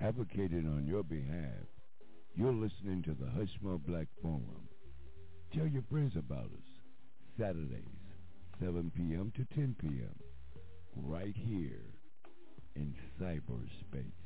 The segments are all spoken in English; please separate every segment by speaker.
Speaker 1: Advocated on your behalf. You're listening to the Hushmo Black Forum. Tell your friends about us. Saturdays, 7 p.m. to 10 p.m. Right here in cyberspace.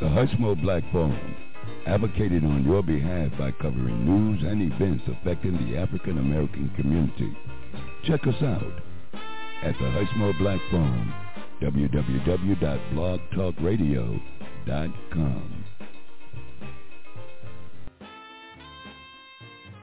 Speaker 1: The Hushmo Black Forum advocated on your behalf by covering news and events affecting the African American community. Check us out at the Hushmo Black Forum, www.blogtalkradio.com.